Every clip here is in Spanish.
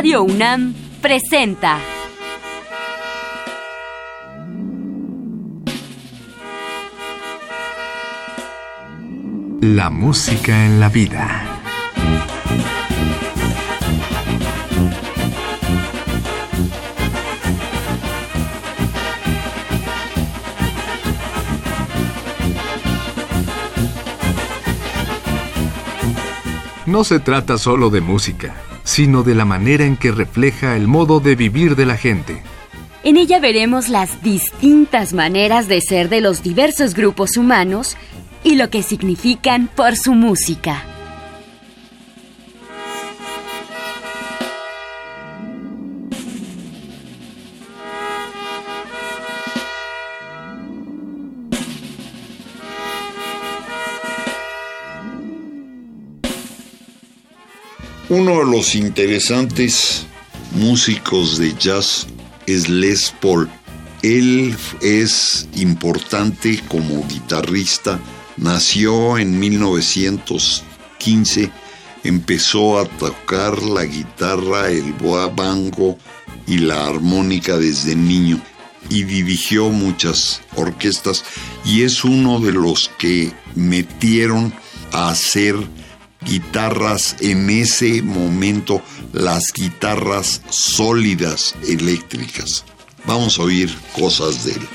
Radio UNAM presenta. La música en la vida. No se trata solo de música, sino de la manera en que refleja el modo de vivir de la gente. En ella veremos las distintas maneras de ser de los diversos grupos humanos y lo que significan por su música. Los interesantes músicos de jazz es Les Paul. Él es importante como guitarrista. Nació en 1915, empezó a tocar la guitarra, el bango y la armónica desde niño y dirigió muchas orquestas y es uno de los que metieron a hacer guitarras en ese momento, las guitarras sólidas eléctricas. Vamos a oír cosas de él.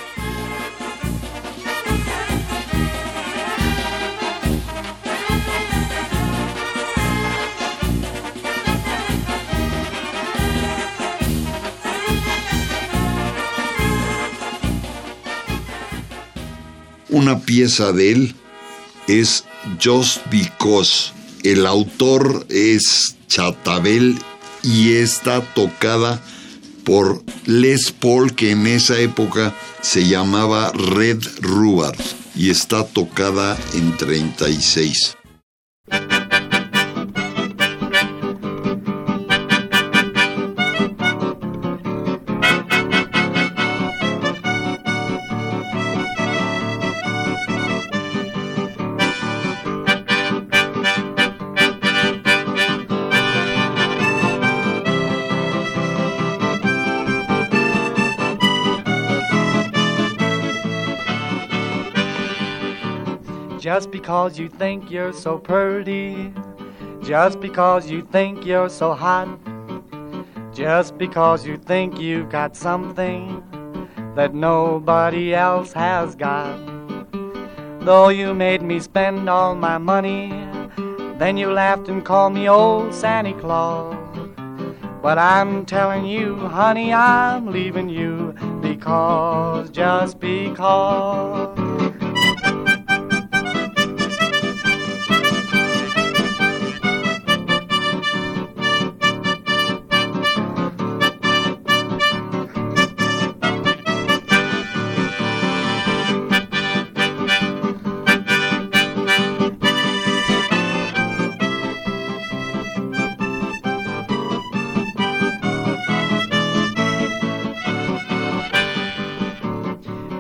Una pieza de él es Just Because el autor es Chatabel y está tocada por Les Paul, que en esa época se llamaba Red Rubar, y está tocada en 36. Because you think you're so pretty, just because you think you're so hot, just because you think you've got something that nobody else has got. Though you made me spend all my money, then you laughed and called me old Santa Claus. But I'm telling you, honey, I'm leaving you because, just because.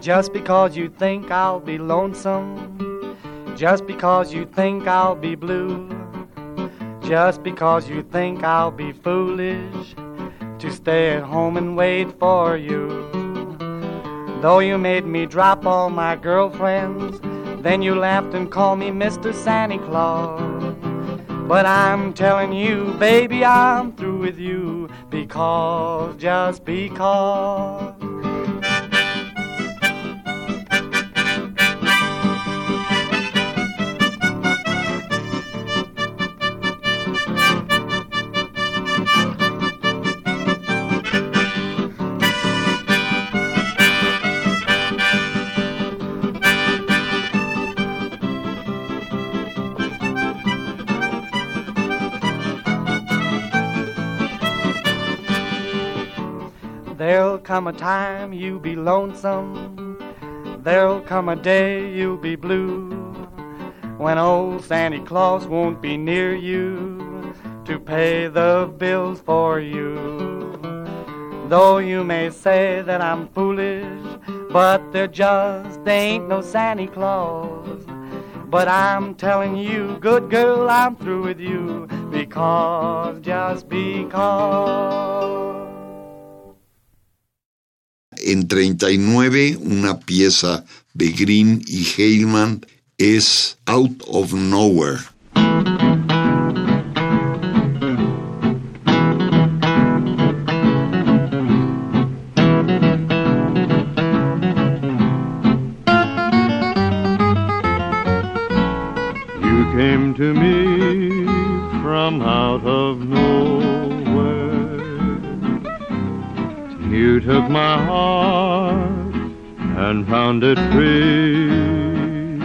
Just because you think I'll be lonesome, just because you think I'll be blue, just because you think I'll be foolish to stay at home and wait for you. Though you made me drop all my girlfriends, then you laughed and called me Mr. Santa Claus. But I'm telling you, baby, I'm through with you because, just because. Come a time you'll be lonesome. There'll come a day you'll be blue. When old Santa Claus won't be near you to pay the bills for you. Though you may say that I'm foolish, but there just ain't no Santa Claus. But I'm telling you, good girl, I'm through with you because, just because. En 39, una pieza de Green y Heyman es Out of Nowhere. to me from out of nowhere. You took my heart and found it free.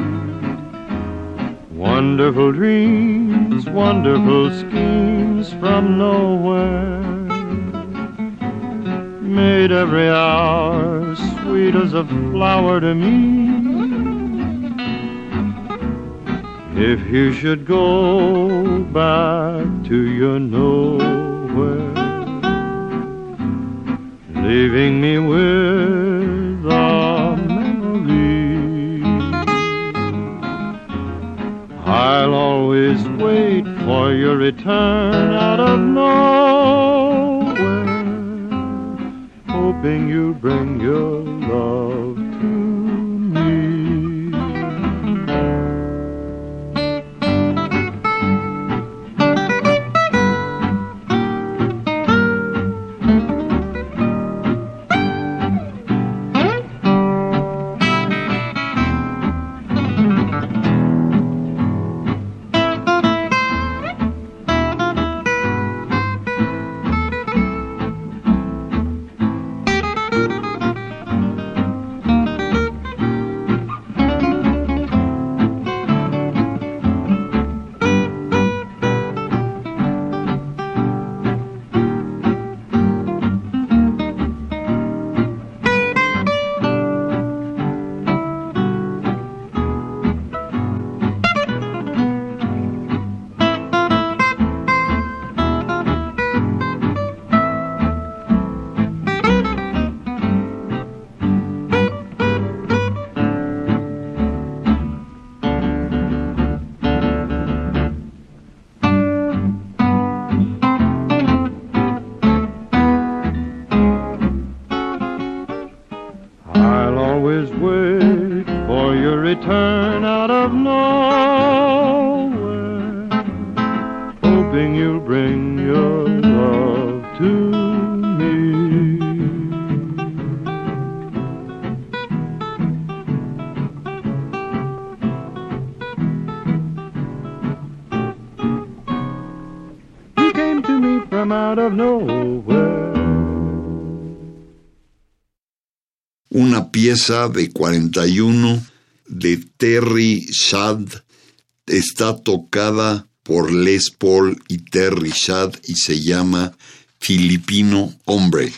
Wonderful dreams, wonderful schemes from nowhere. Made every hour sweet as a flower to me if you should go back to your nowhere, leaving me with a memory, I'll always wait for your return out of nowhere, hoping you'll bring your love De 41 de Terry Shad está tocada por Les Paul y Terry Shad y se llama Filipino Hombre.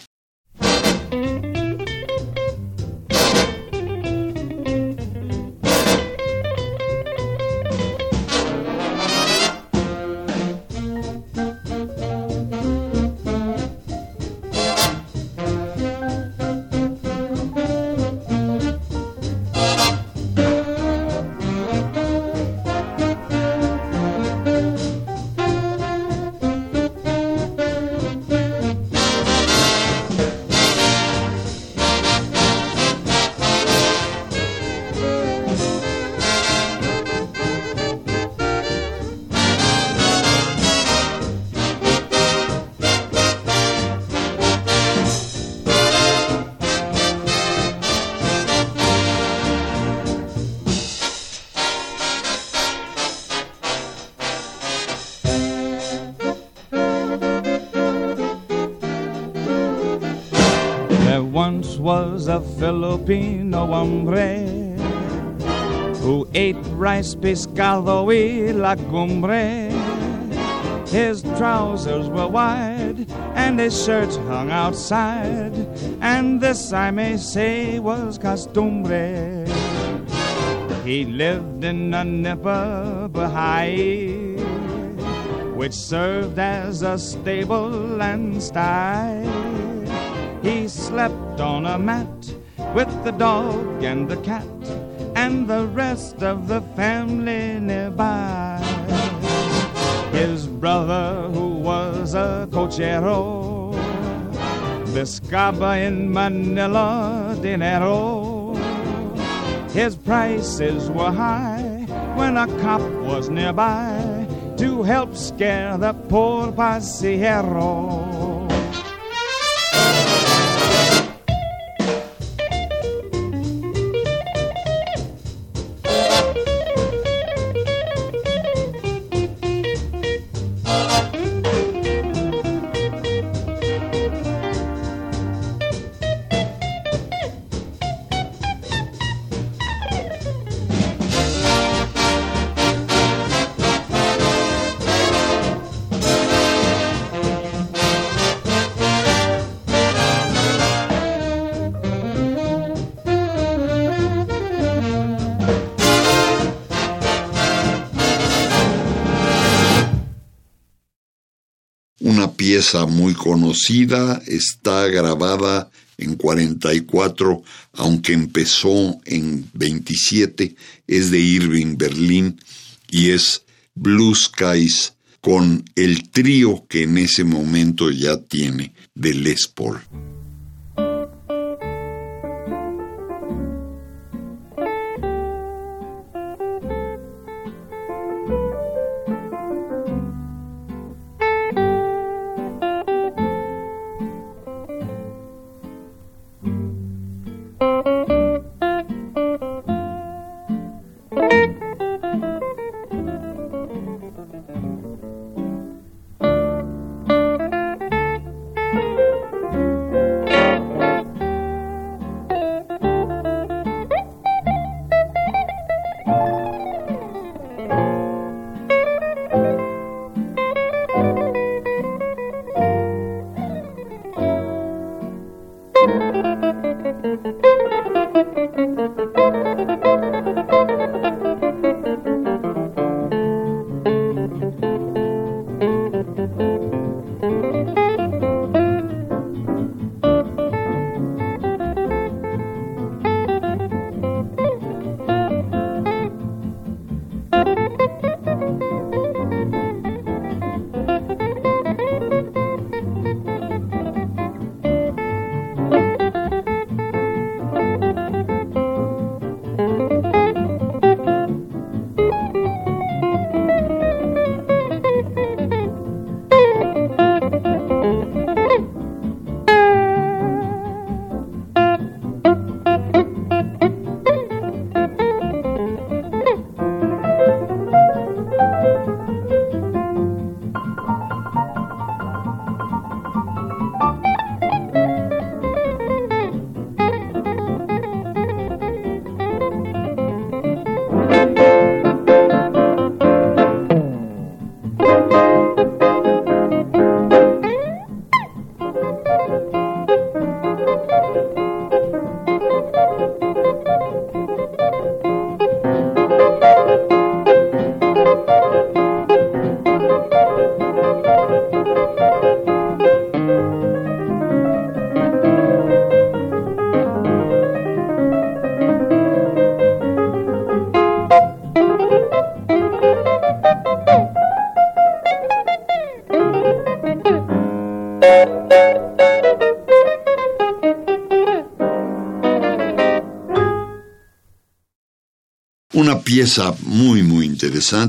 Filipino oh, hombre who ate rice, pescado y la cumbre. His trousers were wide and his shirt hung outside, and this I may say was costumbre. He lived in a nipper Baha'i, which served as a stable and sty. He slept on a mat with the dog and the cat and the rest of the family nearby. His brother, who was a cochero, Biscaba in Manila, dinero. His prices were high when a cop was nearby to help scare the poor paseero. Muy conocida, está grabada en 44, aunque empezó en 27, es de Irving Berlin y es Blue Skies con el trío que en ese momento ya tiene de Les Paul.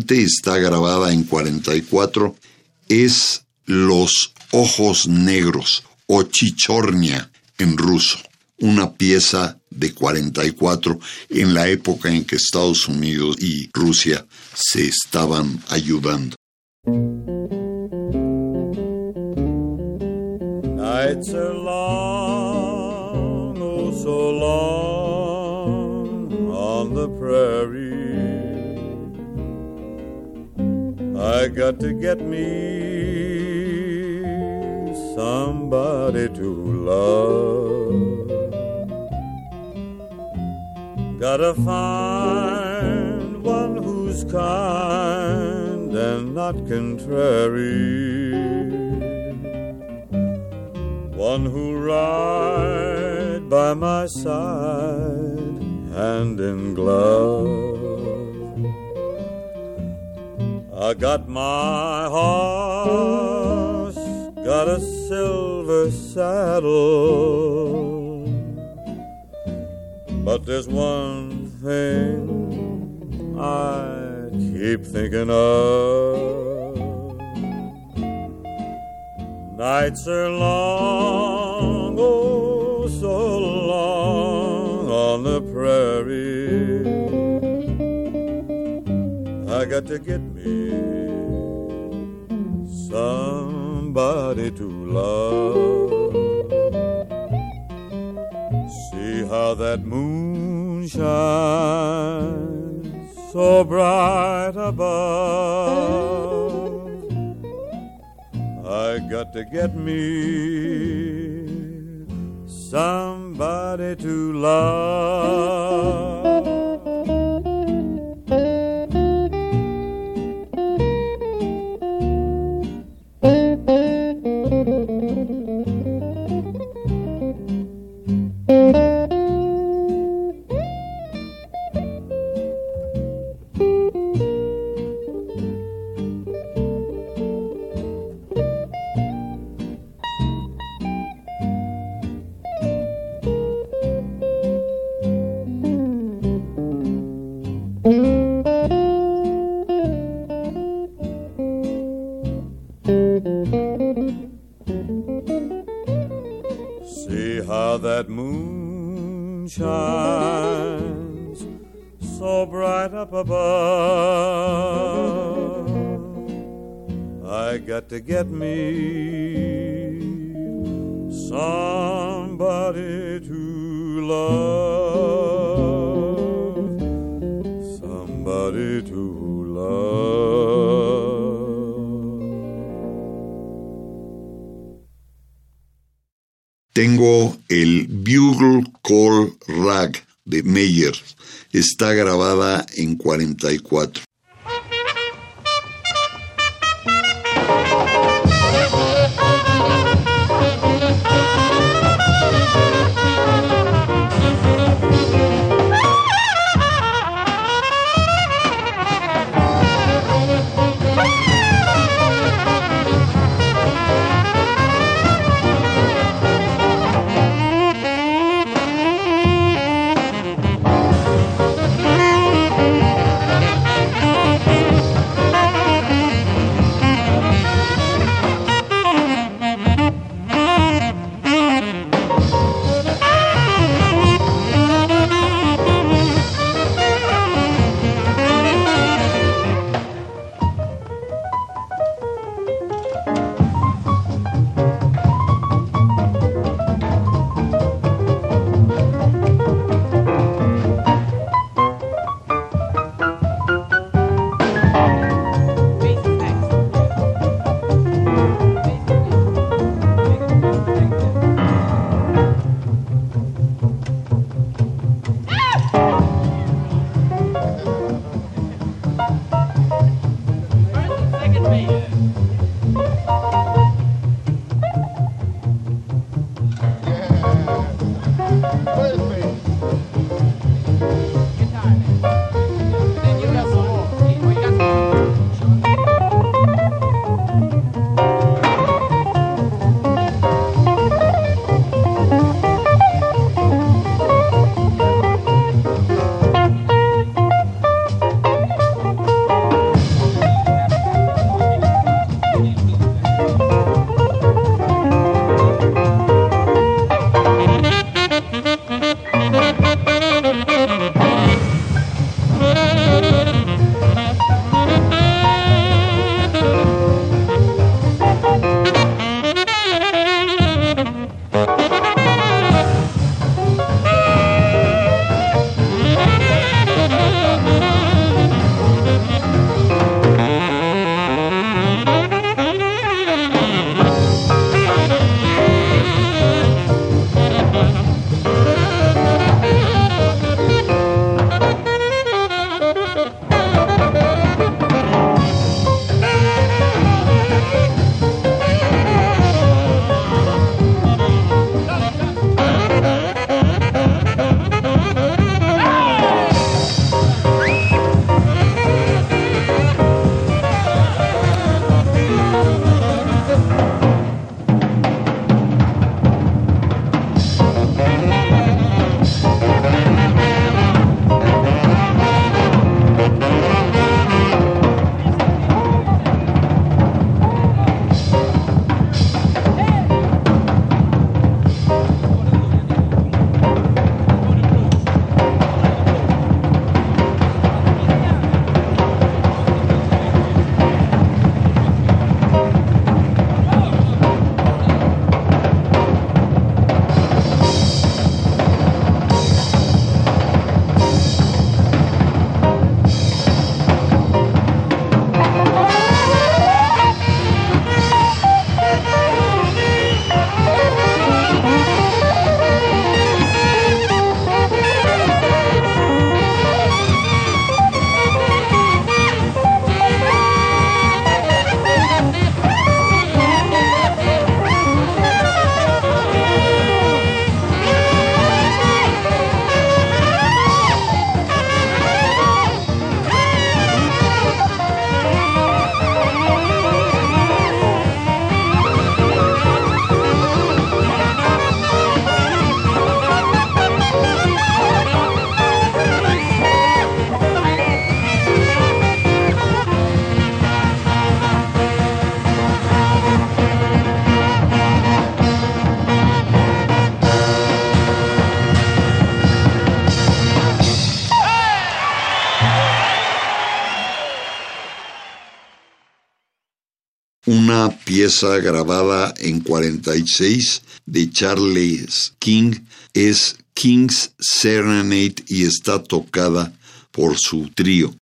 Está grabada en 44, es Los Ojos Negros o Chichornia en ruso, una pieza de 44 en la época en que Estados Unidos y Rusia se estaban ayudando. I got to get me somebody to love. Gotta find one who's kind and not contrary. One who'll ride by my side hand in glove. I got my horse, got a silver saddle, but there's one thing I keep thinking of. Nights are long, oh, so long on the prairie. I got to get somebody to love. See how that moon shines so bright above. I got to get me somebody to love. El Bugle Call Rag de Meyer. Está grabada en 44. Pieza grabada en 46 de Charles King, es King's Serenade y está tocada por su trío.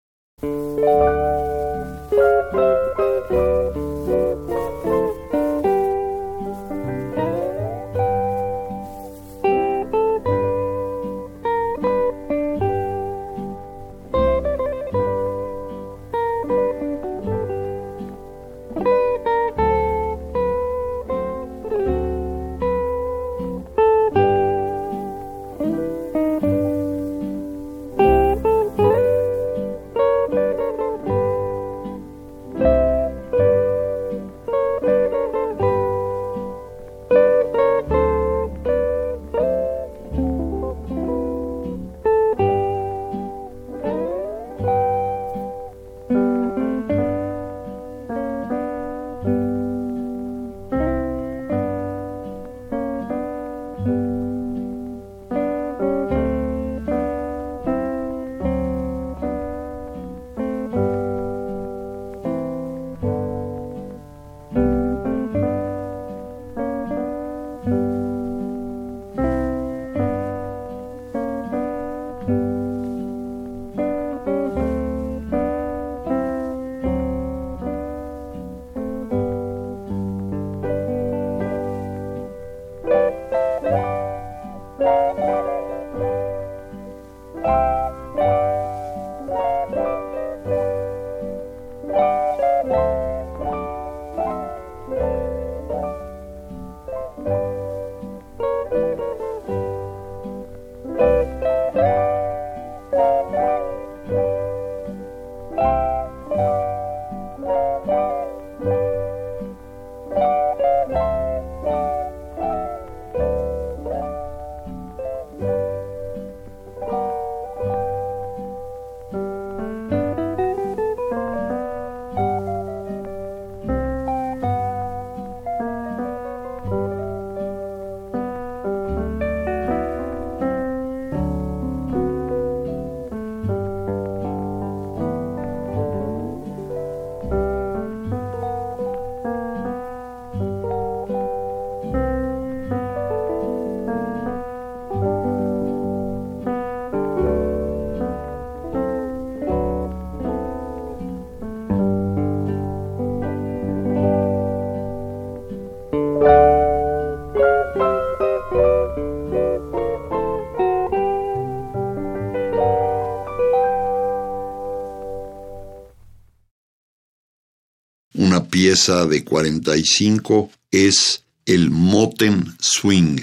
Pieza de 45 es el Moten Swing.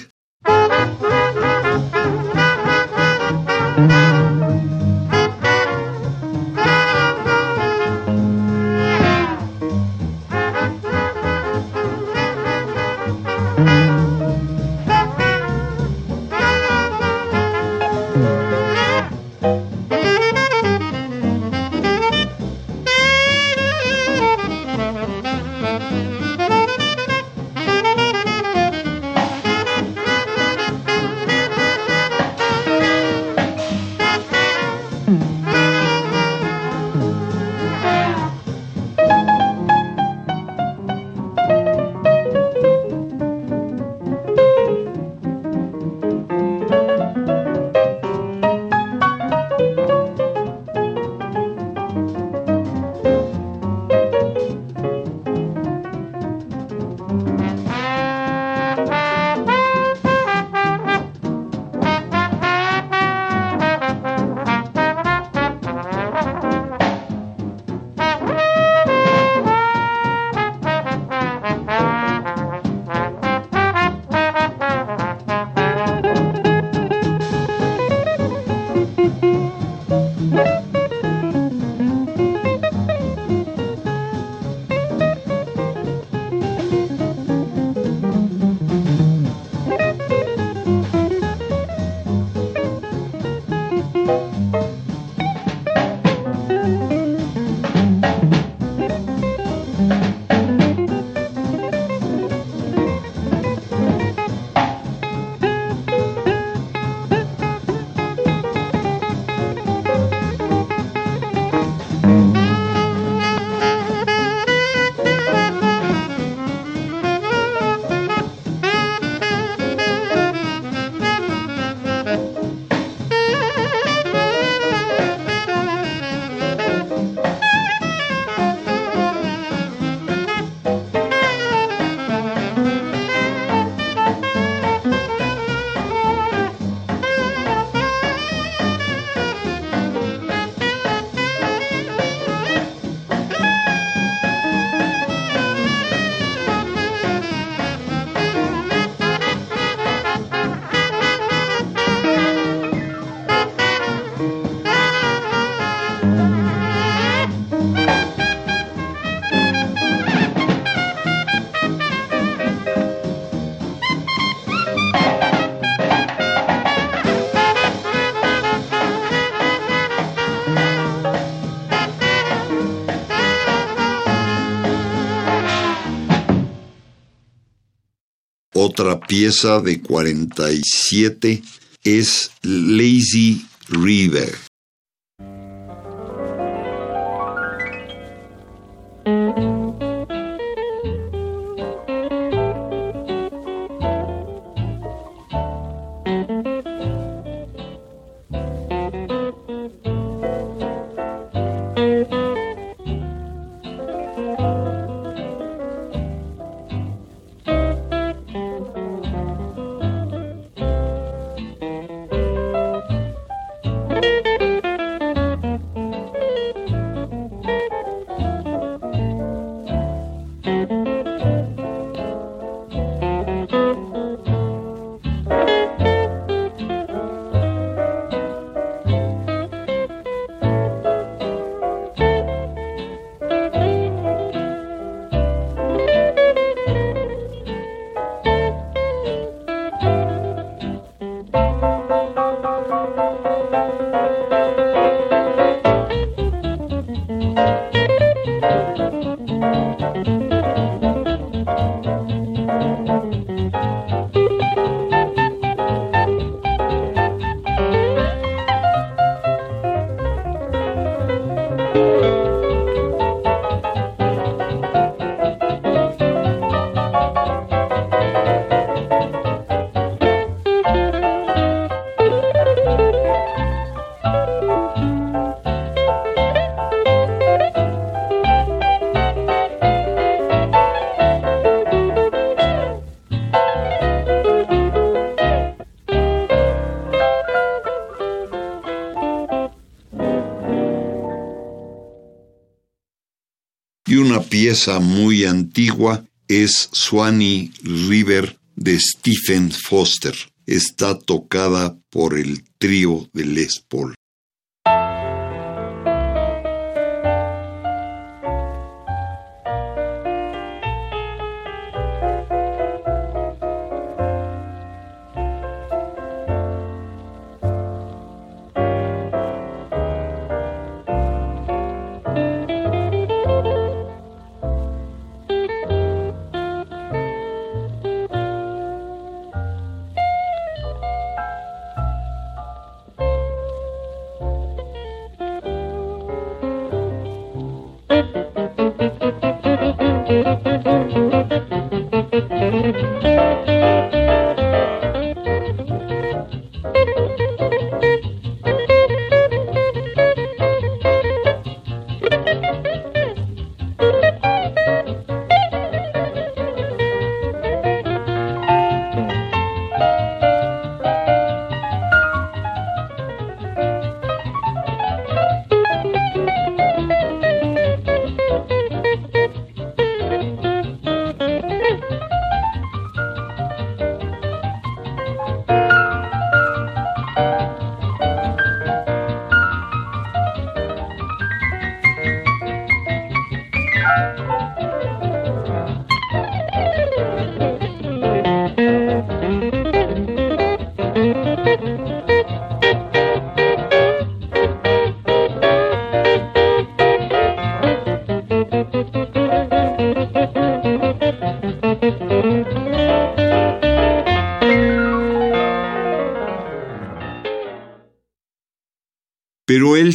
Otra pieza de 47 es Lazy River. Pieza muy antigua es Swanee River de Stephen Foster. Está tocada por el trío de Les Paul. Música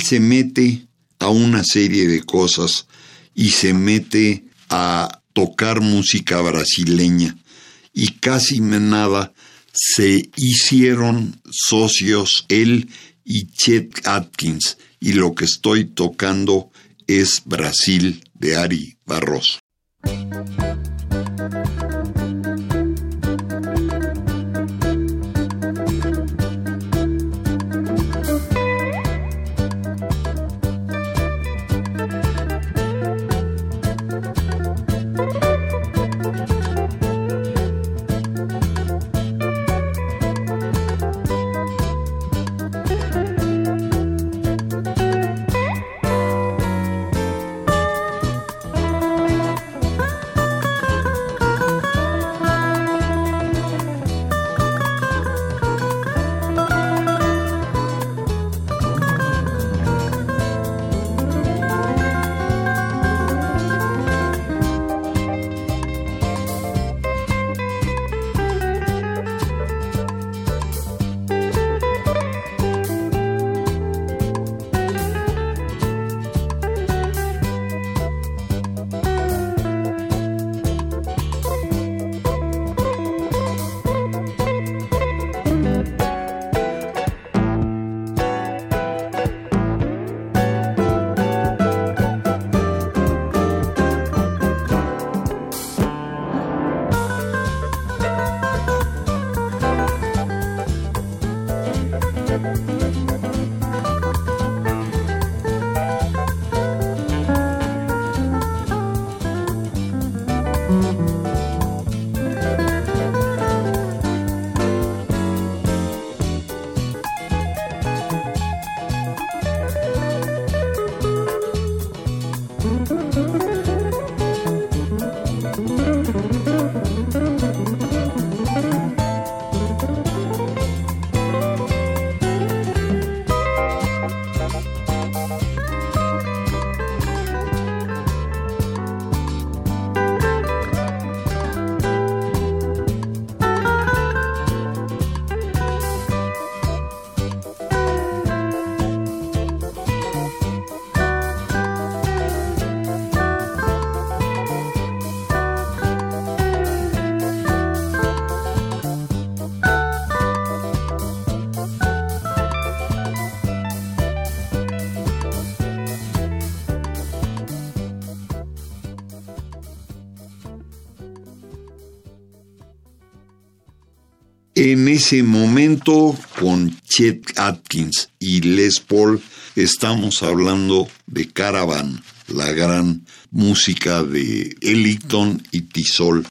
se mete a una serie de cosas y se mete a tocar música brasileña y casi nada se hicieron socios él y Chet Atkins y lo que estoy tocando es Brasil de Ari Barroso. En ese momento, con Chet Atkins y Les Paul, estamos hablando de Caravan, la gran música de Ellington y Tisol.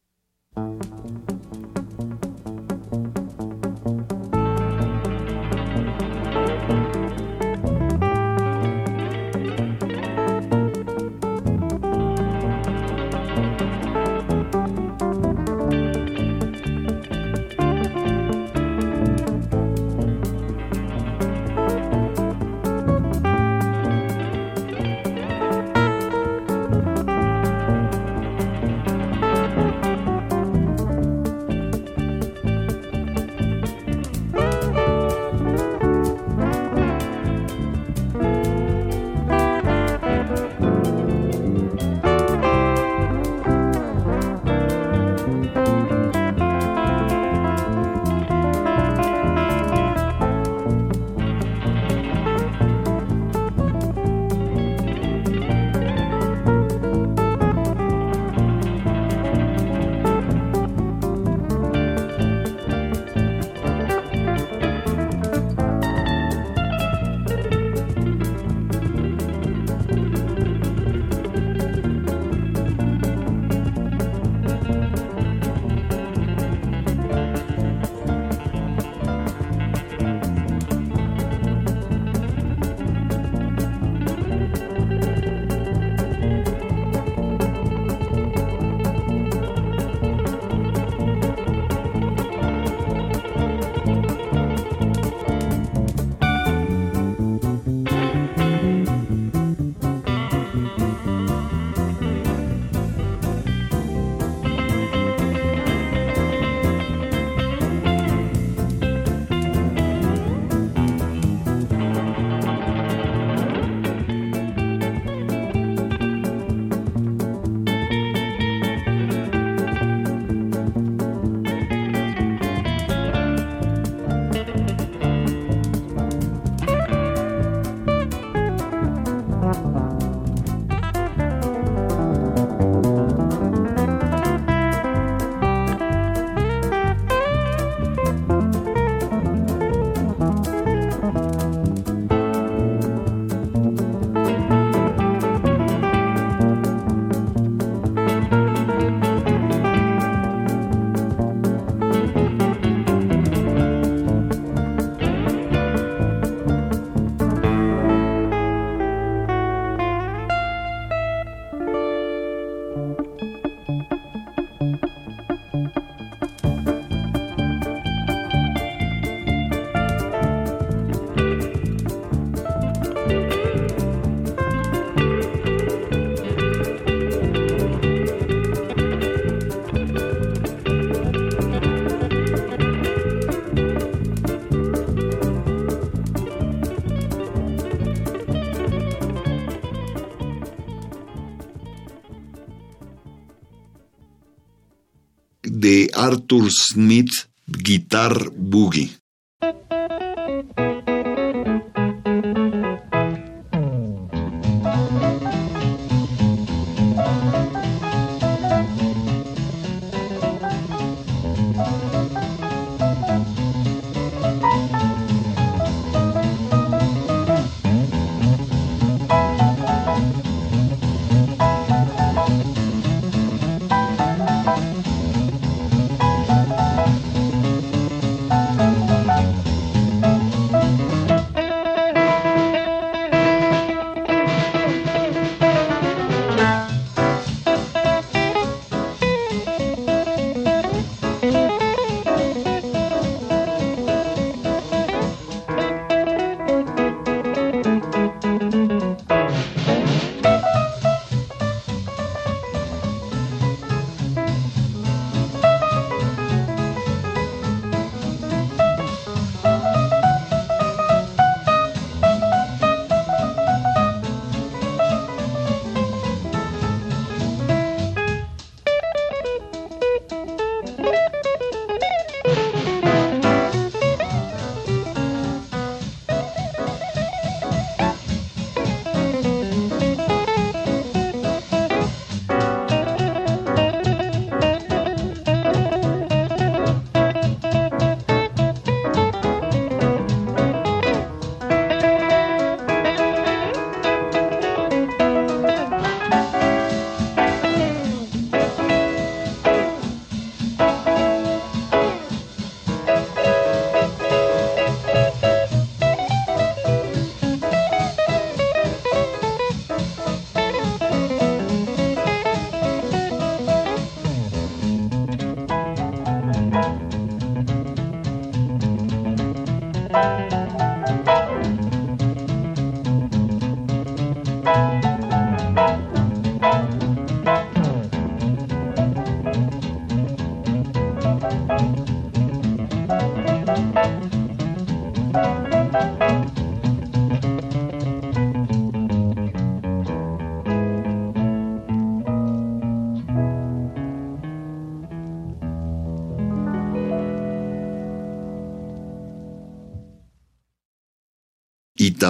Arthur Smith Guitar Boogie.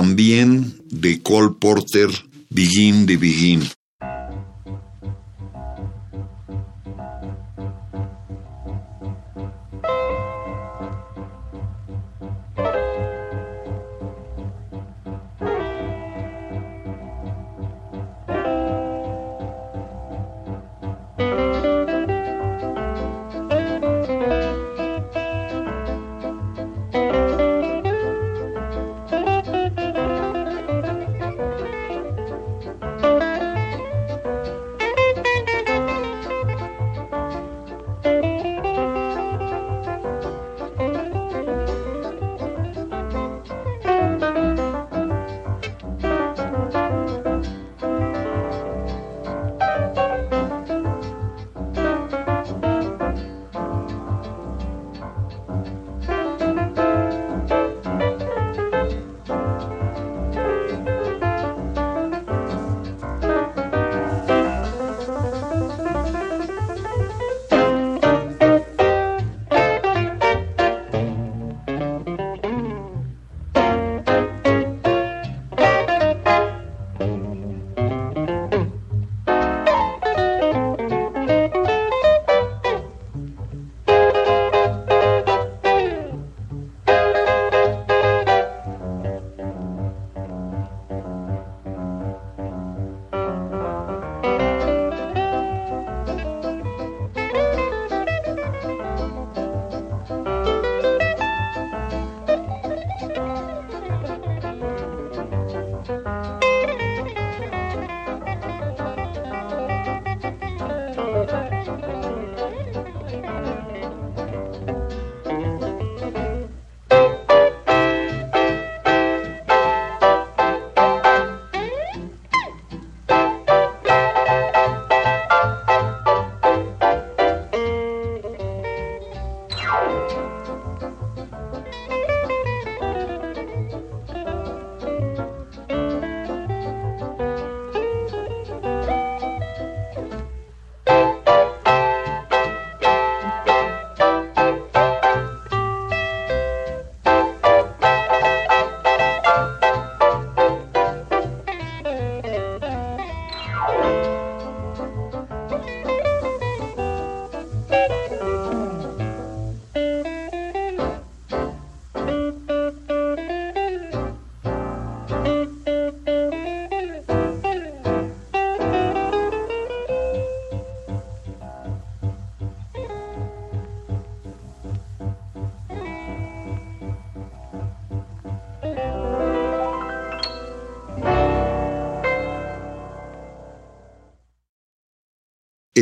También de Cole Porter, Begin the Begin.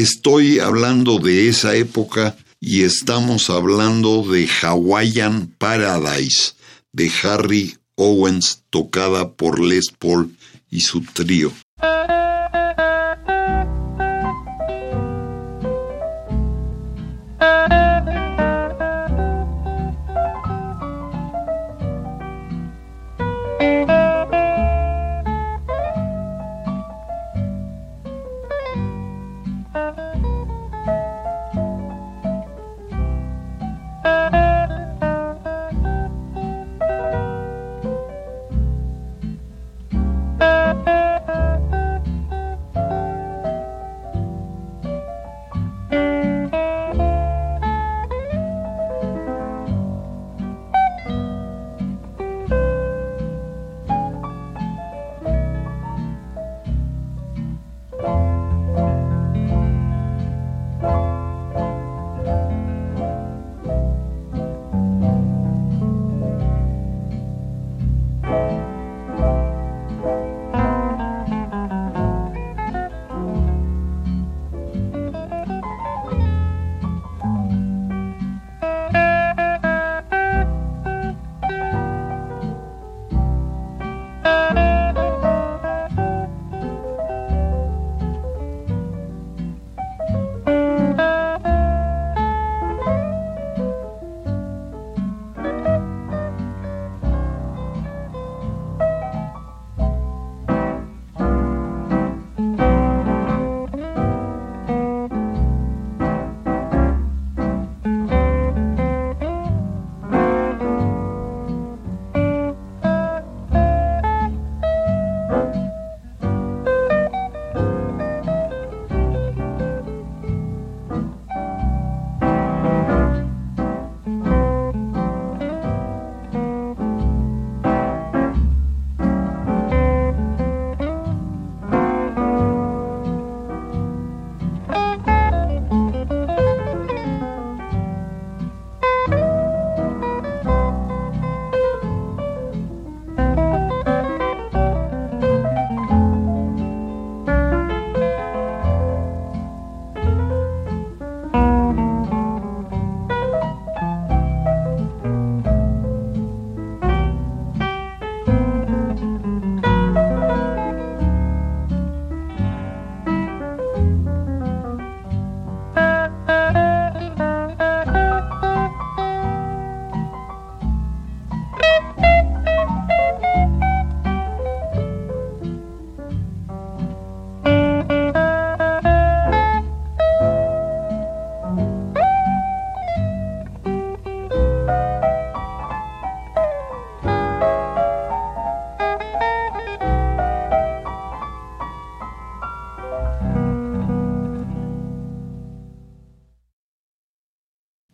Estoy hablando de esa época y estamos hablando de Hawaiian Paradise de Harry Owens tocada por Les Paul y su trío.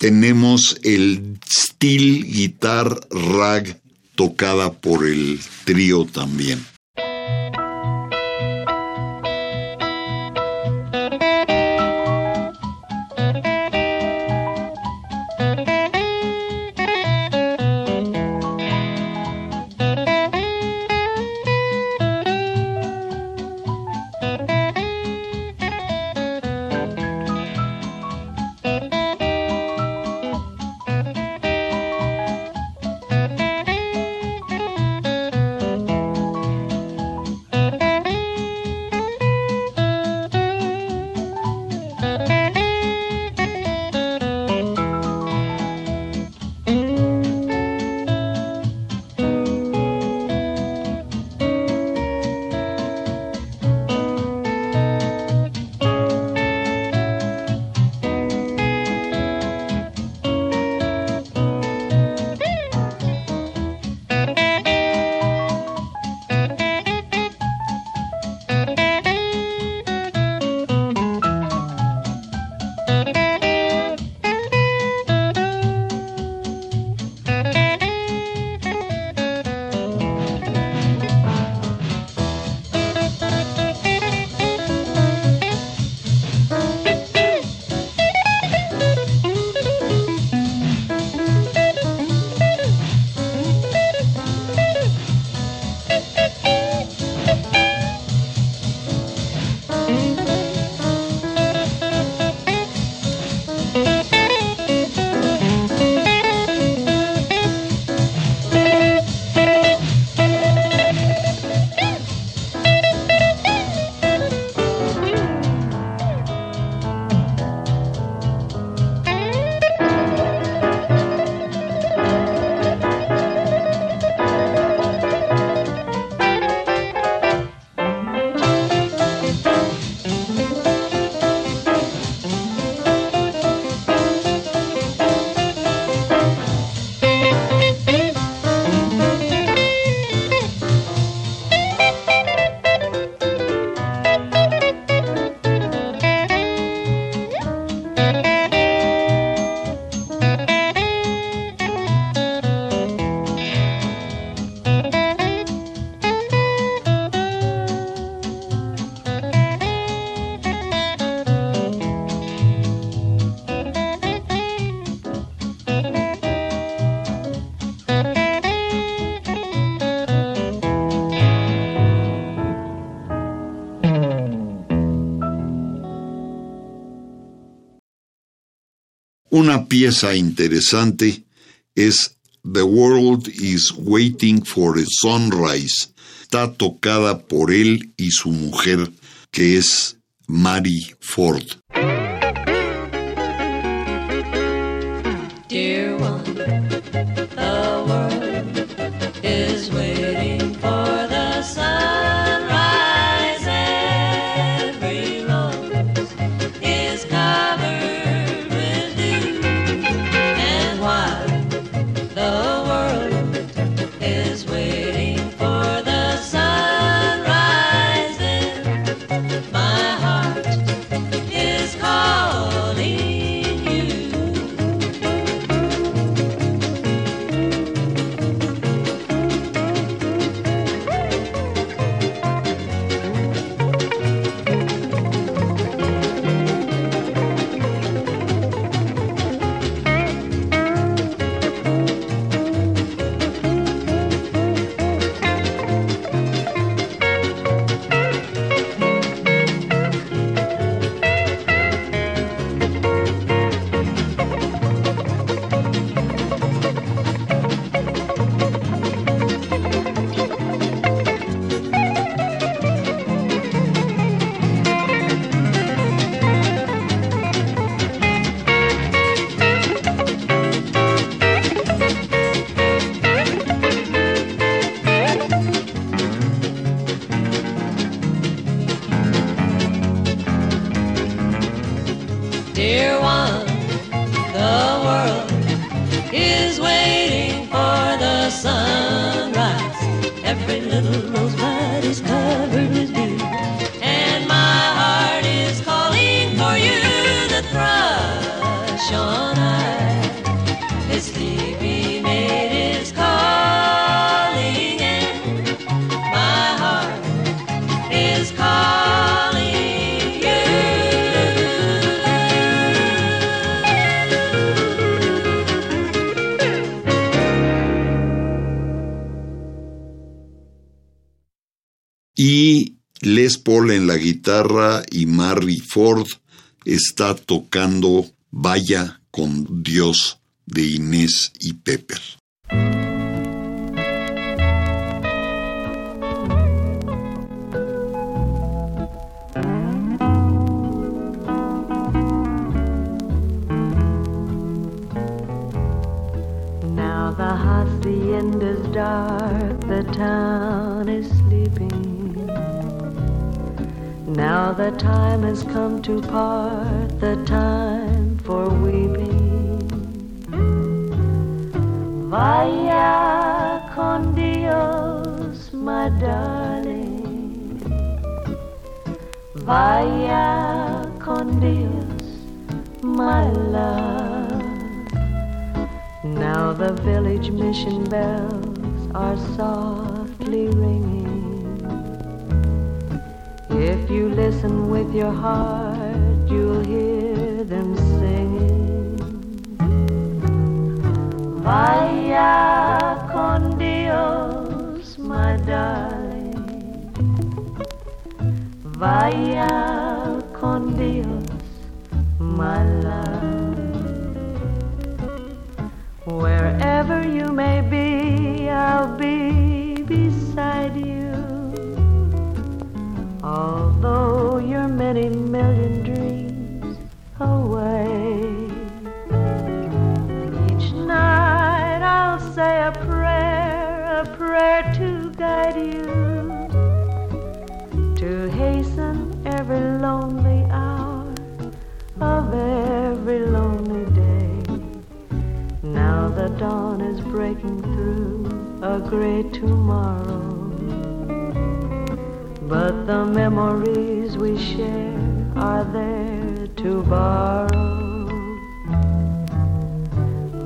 Tenemos el steel guitar rag tocada por el trío también. Una pieza interesante es The World is Waiting for a Sunrise. Está tocada por él y su mujer, que es Mary Ford. Paul en la guitarra y Marry Ford está tocando Vaya con Dios de Inés y Pepper. Now the dark, the town. Now the time has come to part, the time for weeping. Vaya con Dios, my darling. Vaya con Dios, my love. Now the village mission bells are softly ringing. If you listen with your heart, you'll hear them singing. Vaya con Dios, my darling. Vaya con Dios, my love. Breaking through a great tomorrow. But the memories we share are there to borrow.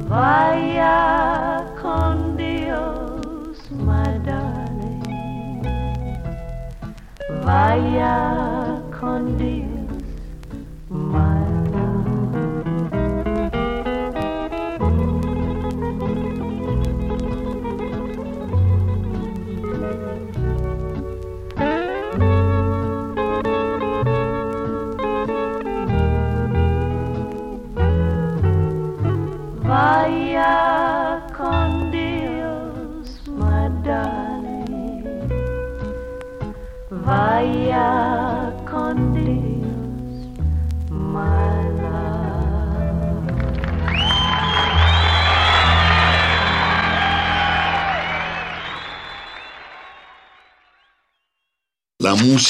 Vaya con Dios, my darling. Vaya con Dios,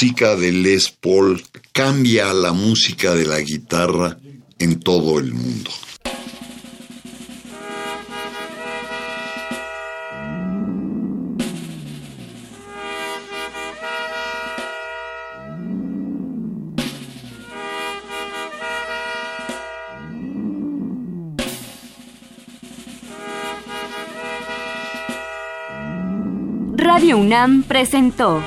música de Les Paul cambia la música de la guitarra en todo el mundo. Radio UNAM presentó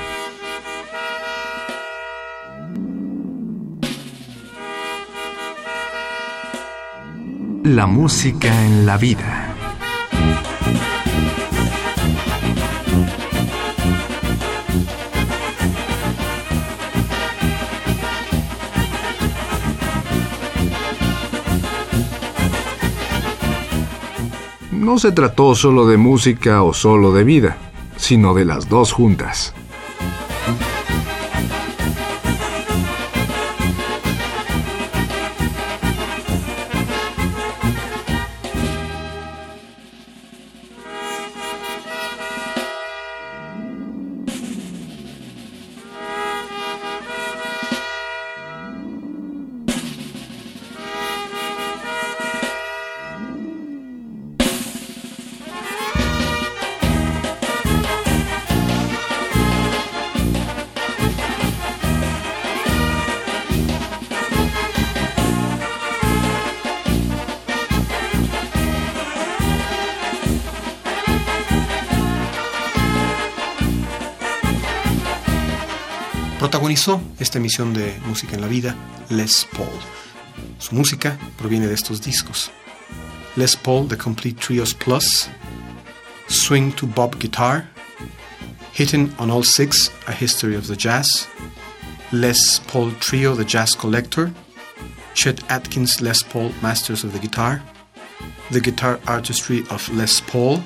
La música en la vida. No se trató solo de música o solo de vida, sino de las dos juntas. Esta emisión de Música en la Vida Les Paul. Su música proviene de estos discos. Les Paul The Complete Trios Plus, Swing to Bob Guitar Hitting on All Six, A History of the Jazz, Les Paul Trio, The Jazz Collector, Chet Atkins Les Paul Masters of the Guitar, The Guitar Artistry of Les Paul,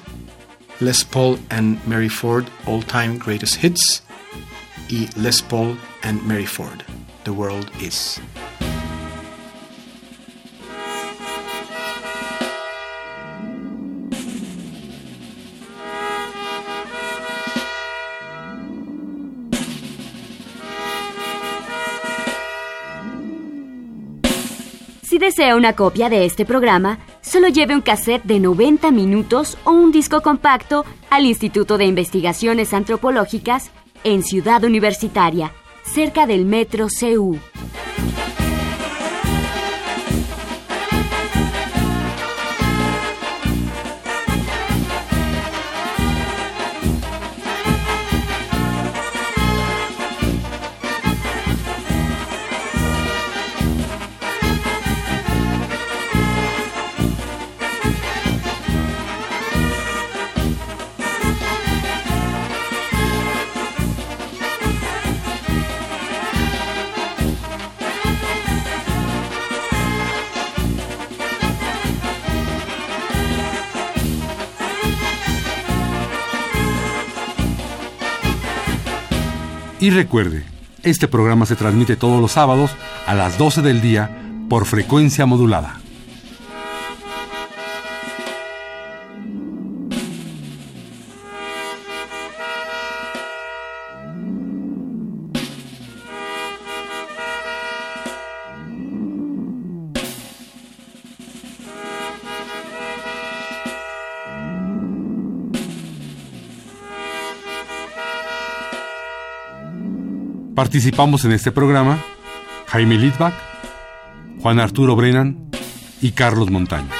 Les Paul and Mary Ford All Time Greatest Hits, y Les Paul and Mary Ford The World Is. Si desea una copia de este programa, solo lleve un cassette de 90 minutos o un disco compacto al Instituto de Investigaciones Antropológicas en Ciudad Universitaria, cerca del Metro CU. Y recuerde, este programa se transmite todos los sábados a las 12 del día por frecuencia modulada. Participamos en este programa Jaime Litvak, Juan Arturo Brennan y Carlos Montaño.